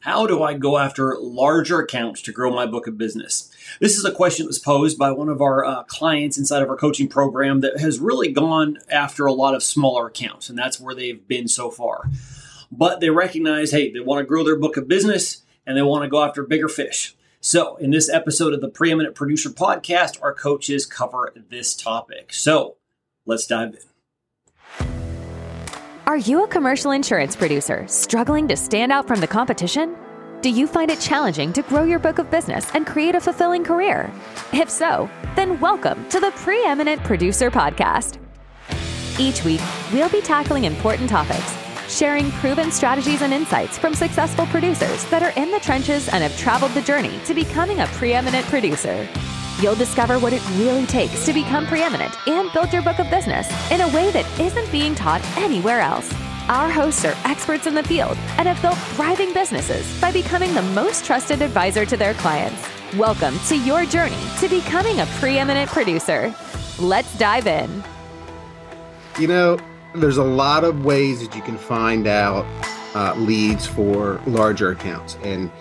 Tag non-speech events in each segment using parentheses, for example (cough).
How do I go after larger accounts to grow my book of business? This is a question that was posed by one of our uh, clients inside of our coaching program that has really gone after a lot of smaller accounts, and that's where they've been so far. But they recognize, hey, they want to grow their book of business and they want to go after bigger fish. So, in this episode of the Preeminent Producer Podcast, our coaches cover this topic. So, let's dive in. Are you a commercial insurance producer struggling to stand out from the competition? Do you find it challenging to grow your book of business and create a fulfilling career? If so, then welcome to the Preeminent Producer Podcast. Each week, we'll be tackling important topics, sharing proven strategies and insights from successful producers that are in the trenches and have traveled the journey to becoming a preeminent producer. You'll discover what it really takes to become preeminent and build your book of business in a way that isn't being taught anywhere else. Our hosts are experts in the field and have built thriving businesses by becoming the most trusted advisor to their clients. Welcome to your journey to becoming a preeminent producer. Let's dive in. You know, there's a lot of ways that you can find out uh, leads for larger accounts. And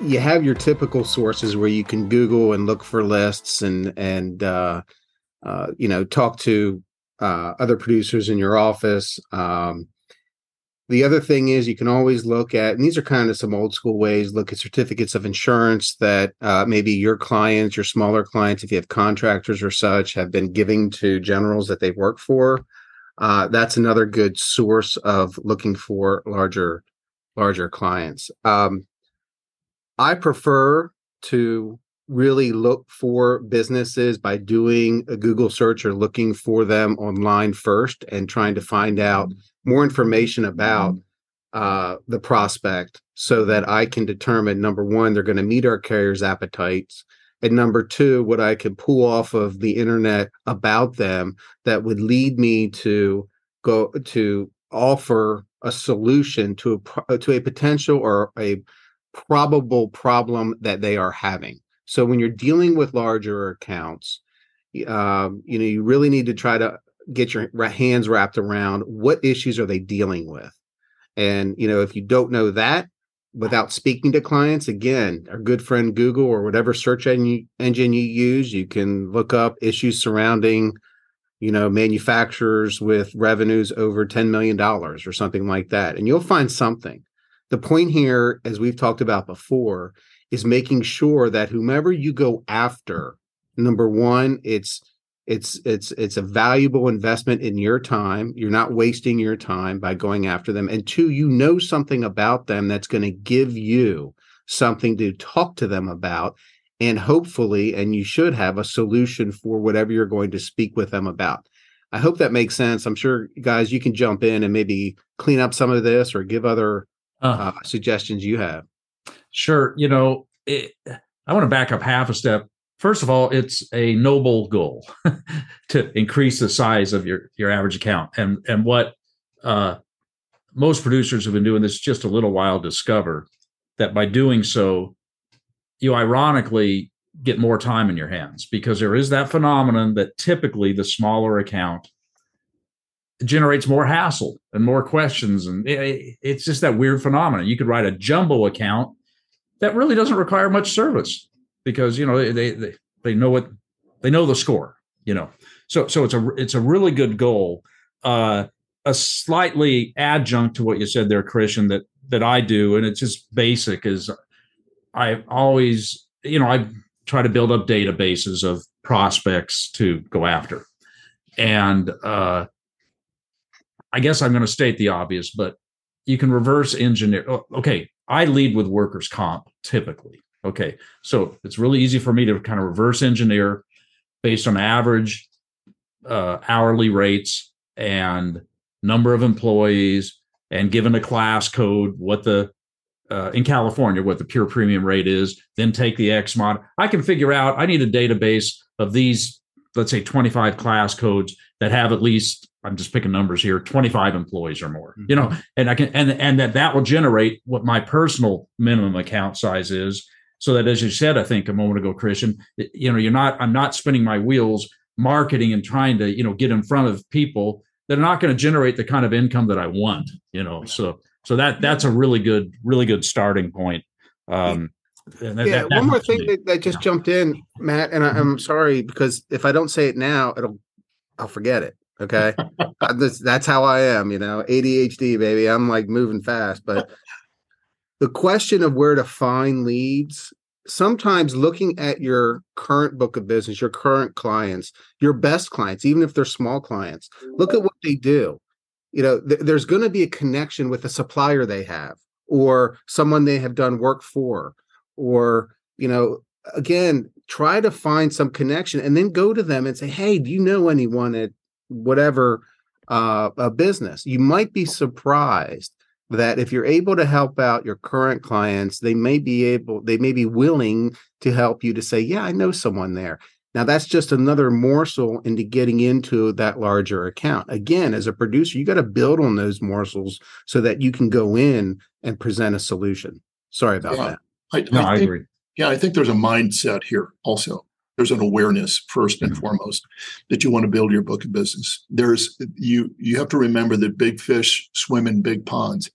you have your typical sources where you can Google and look for lists and and uh, uh, you know talk to uh, other producers in your office. Um, the other thing is you can always look at, and these are kind of some old school ways. Look at certificates of insurance that uh, maybe your clients, your smaller clients, if you have contractors or such, have been giving to generals that they work for. Uh, that's another good source of looking for larger larger clients. Um, I prefer to really look for businesses by doing a Google search or looking for them online first and trying to find out more information about uh, the prospect so that I can determine number one, they're going to meet our carrier's appetites. And number two, what I can pull off of the internet about them that would lead me to go to offer a solution to a to a potential or a probable problem that they are having. So when you're dealing with larger accounts, um, you know, you really need to try to get your hands wrapped around what issues are they dealing with. And you know, if you don't know that without speaking to clients, again, our good friend Google or whatever search engine you use, you can look up issues surrounding you know manufacturers with revenues over 10 million dollars or something like that and you'll find something the point here, as we've talked about before, is making sure that whomever you go after, number one, it's it's it's it's a valuable investment in your time. You're not wasting your time by going after them. And two, you know something about them that's going to give you something to talk to them about and hopefully and you should have a solution for whatever you're going to speak with them about. I hope that makes sense. I'm sure guys you can jump in and maybe clean up some of this or give other uh, uh, suggestions you have. Sure. You know, it, I want to back up half a step. First of all, it's a noble goal (laughs) to increase the size of your your average account, and and what uh, most producers have been doing this just a little while discover that by doing so, you ironically get more time in your hands because there is that phenomenon that typically the smaller account generates more hassle and more questions. And it, it's just that weird phenomenon. You could write a jumbo account that really doesn't require much service because you know they they they know what they know the score you know. So so it's a it's a really good goal. Uh a slightly adjunct to what you said there christian that that i do and it's just basic is i always you know i try to build up databases of prospects to go after. And uh I guess I'm going to state the obvious, but you can reverse engineer. Okay, I lead with workers' comp typically. Okay, so it's really easy for me to kind of reverse engineer based on average uh, hourly rates and number of employees, and given a class code, what the uh, in California, what the pure premium rate is, then take the X mod. I can figure out I need a database of these, let's say 25 class codes that have at least I'm just picking numbers here, 25 employees or more, mm-hmm. you know, and I can, and, and that that will generate what my personal minimum account size is. So that, as you said, I think a moment ago, Christian, you know, you're not, I'm not spinning my wheels marketing and trying to, you know, get in front of people that are not going to generate the kind of income that I want, you know, so, So that that's a really good, really good starting point. Um, that, yeah, that, one more thing that, that, just yeah. jumped in, Matt, and I, am mm-hmm. sorry because if I don't say it now, it'll I'll forget it. Okay, this, that's how I am. You know, ADHD, baby. I'm like moving fast, but the question of where to find leads sometimes looking at your current book of business, your current clients, your best clients, even if they're small clients, look at what they do. You know, th- there's going to be a connection with a supplier they have or someone they have done work for or, you know, again, try to find some connection and then go to them and say, "Hey, do you know anyone at whatever uh, a business?" You might be surprised that if you're able to help out your current clients, they may be able, they may be willing to help you to say, Yeah, I know someone there. Now, that's just another morsel into getting into that larger account. Again, as a producer, you got to build on those morsels so that you can go in and present a solution. Sorry about yeah, that. I, no, I, I agree. Yeah, I think there's a mindset here also. There's an awareness first and mm-hmm. foremost that you want to build your book of business. There's you you have to remember that big fish swim in big ponds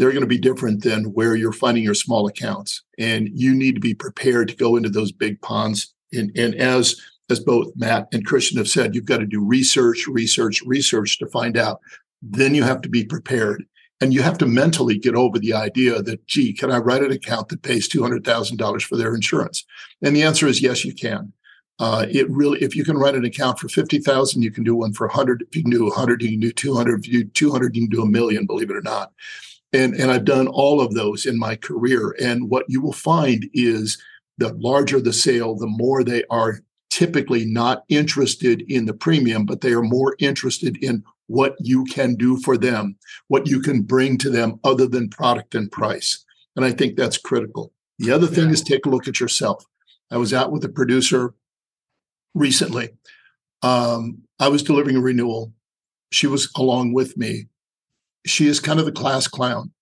they're going to be different than where you're finding your small accounts. And you need to be prepared to go into those big ponds. And, and as as both Matt and Christian have said, you've got to do research, research, research to find out. Then you have to be prepared. And you have to mentally get over the idea that, gee, can I write an account that pays $200,000 for their insurance? And the answer is yes, you can. Uh, it really, if you can write an account for 50,000, you can do one for 100. If you can do 100, you can do 200. If you do 200, you can do a million, believe it or not. And, and I've done all of those in my career. And what you will find is the larger the sale, the more they are typically not interested in the premium, but they are more interested in what you can do for them, what you can bring to them other than product and price. And I think that's critical. The other thing is take a look at yourself. I was out with a producer recently. Um, I was delivering a renewal. She was along with me. She is kind of the class clown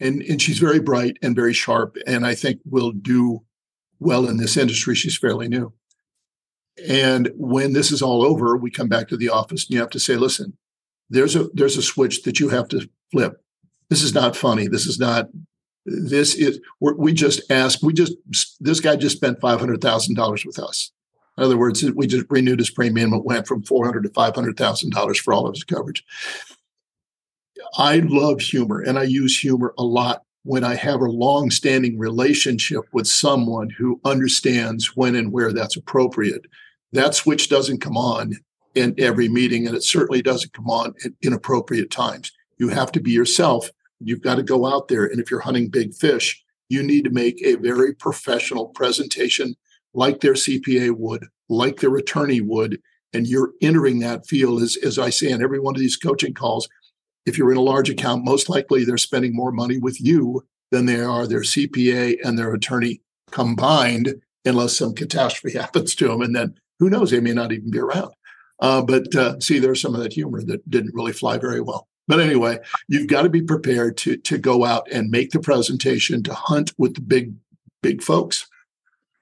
and and she's very bright and very sharp and i think will do well in this industry. She's fairly new. And when this is all over we come back to the office and you have to say listen there's a there's a switch that you have to flip. This is not funny. This is not this is we just asked we just this guy just spent $500000 with us in other words we just renewed his premium it went from 400 to $500000 for all of his coverage I love humor and I use humor a lot when I have a long standing relationship with someone who understands when and where that's appropriate. That switch doesn't come on in every meeting, and it certainly doesn't come on at inappropriate times. You have to be yourself. You've got to go out there. And if you're hunting big fish, you need to make a very professional presentation like their CPA would, like their attorney would. And you're entering that field, as, as I say in every one of these coaching calls, if you're in a large account, most likely they're spending more money with you than they are their CPA and their attorney combined, unless some catastrophe (laughs) happens to them. And then who knows, they may not even be around. Uh, but uh, see, there's some of that humor that didn't really fly very well. But anyway, you've got to be prepared to to go out and make the presentation to hunt with the big big folks.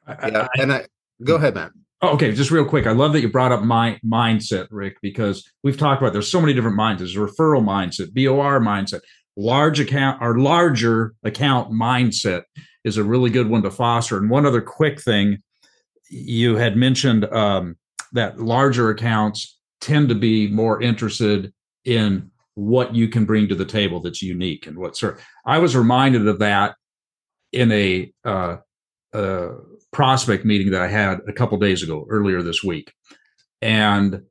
Yeah, and I go ahead, man. Oh, okay, just real quick. I love that you brought up my mindset, Rick, because we've talked about there's so many different mindsets. There's referral mindset, BOR mindset, large account or larger account mindset is a really good one to foster. And one other quick thing, you had mentioned um, that larger accounts tend to be more interested in what you can bring to the table that's unique and what sort. I was reminded of that in a uh, uh, prospect meeting that I had a couple days ago, earlier this week. And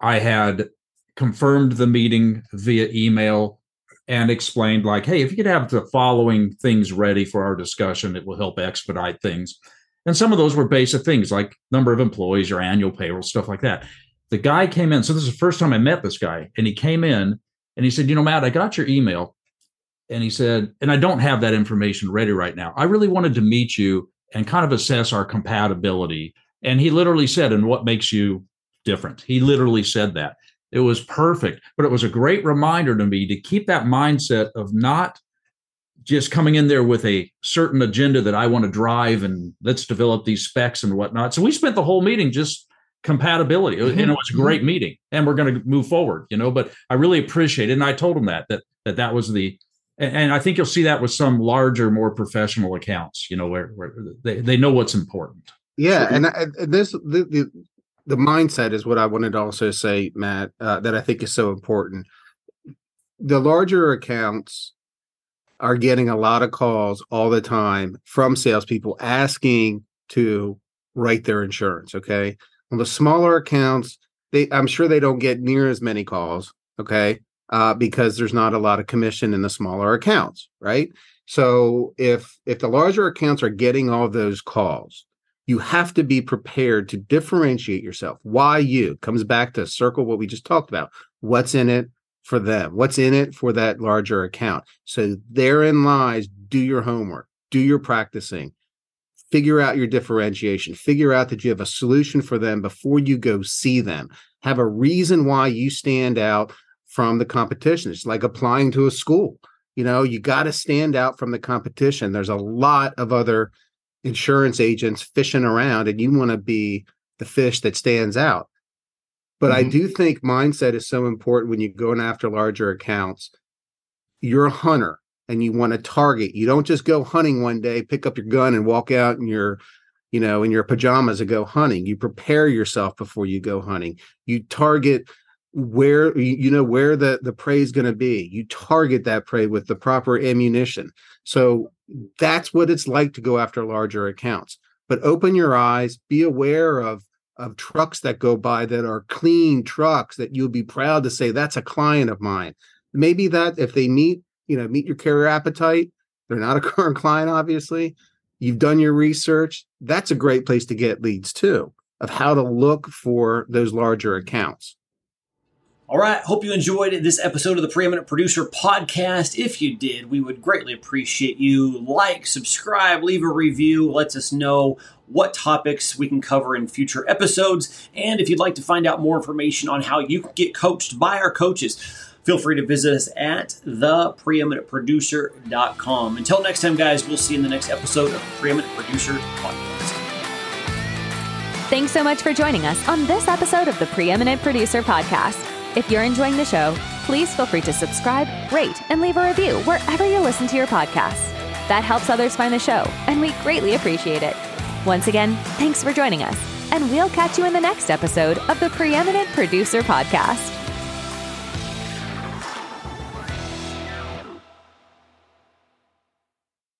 I had confirmed the meeting via email and explained, like, hey, if you could have the following things ready for our discussion, it will help expedite things. And some of those were basic things like number of employees, your annual payroll, stuff like that. The guy came in. So this is the first time I met this guy. And he came in and he said, You know, Matt, I got your email. And he said, And I don't have that information ready right now. I really wanted to meet you and kind of assess our compatibility. And he literally said, and what makes you different? He literally said that. It was perfect, but it was a great reminder to me to keep that mindset of not just coming in there with a certain agenda that I want to drive and let's develop these specs and whatnot. So we spent the whole meeting just compatibility. Mm-hmm. You know, it's a mm-hmm. great meeting and we're going to move forward, you know, but I really appreciate it. And I told him that, that, that that was the, and, and, I think you'll see that with some larger, more professional accounts. You know, where, where they they know what's important. Yeah, so, and, I, this the, the, the mindset is what I wanted to also say, Matt, uh, that I think is so important. The larger accounts are getting a lot of calls all the time from salespeople asking to write their insurance. Okay, on the smaller accounts, they I'm sure they don't get near as many calls. Okay, uh, because there's not a lot of commission in the smaller accounts, right? So if if the larger accounts are getting all those calls, you have to be prepared to differentiate yourself. Why you comes back to circle what we just talked about. What's in it for them? What's in it for that larger account? So therein lies do your homework, do your practicing, figure out your differentiation, figure out that you have a solution for them before you go see them. Have a reason why you stand out from the competition. It's like applying to a school. You know, you got to stand out from the competition. There's a lot of other insurance agents fishing around, and you want to be the fish that stands out. But mm-hmm. I do think mindset is so important when you're going after larger accounts. You're a hunter and you want to target. You don't just go hunting one day, pick up your gun and walk out in your, you know, in your pajamas and go hunting. You prepare yourself before you go hunting. You target where you know where the the prey is going to be. You target that prey with the proper ammunition. So that's what it's like to go after larger accounts. But open your eyes be aware of of trucks that go by that are clean trucks that you'll be proud to say that's a client of mine. Maybe that if they meet you know meet your carrier appetite they're not a (laughs) current client obviously you've done your research that's a great place to get leads too of how to look for those larger accounts all right, hope you enjoyed this episode of the Preeminent Producer podcast. If you did, we would greatly appreciate you. Like, subscribe, leave a review, lets us know what topics we can cover in future episodes. And if you'd like to find out more information on how you can get coached by our coaches, feel free to visit us at thepreeminentproducer.com. Until next time, guys, we'll see you in the next episode of the Preeminent Producer podcast. Thanks so much for joining us on this episode of the Preeminent Producer podcast. If you're enjoying the show, please feel free to subscribe, rate, and leave a review wherever you listen to your podcasts. That helps others find the show, and we greatly appreciate it. Once again, thanks for joining us, and we'll catch you in the next episode of the Preeminent Producer Podcast.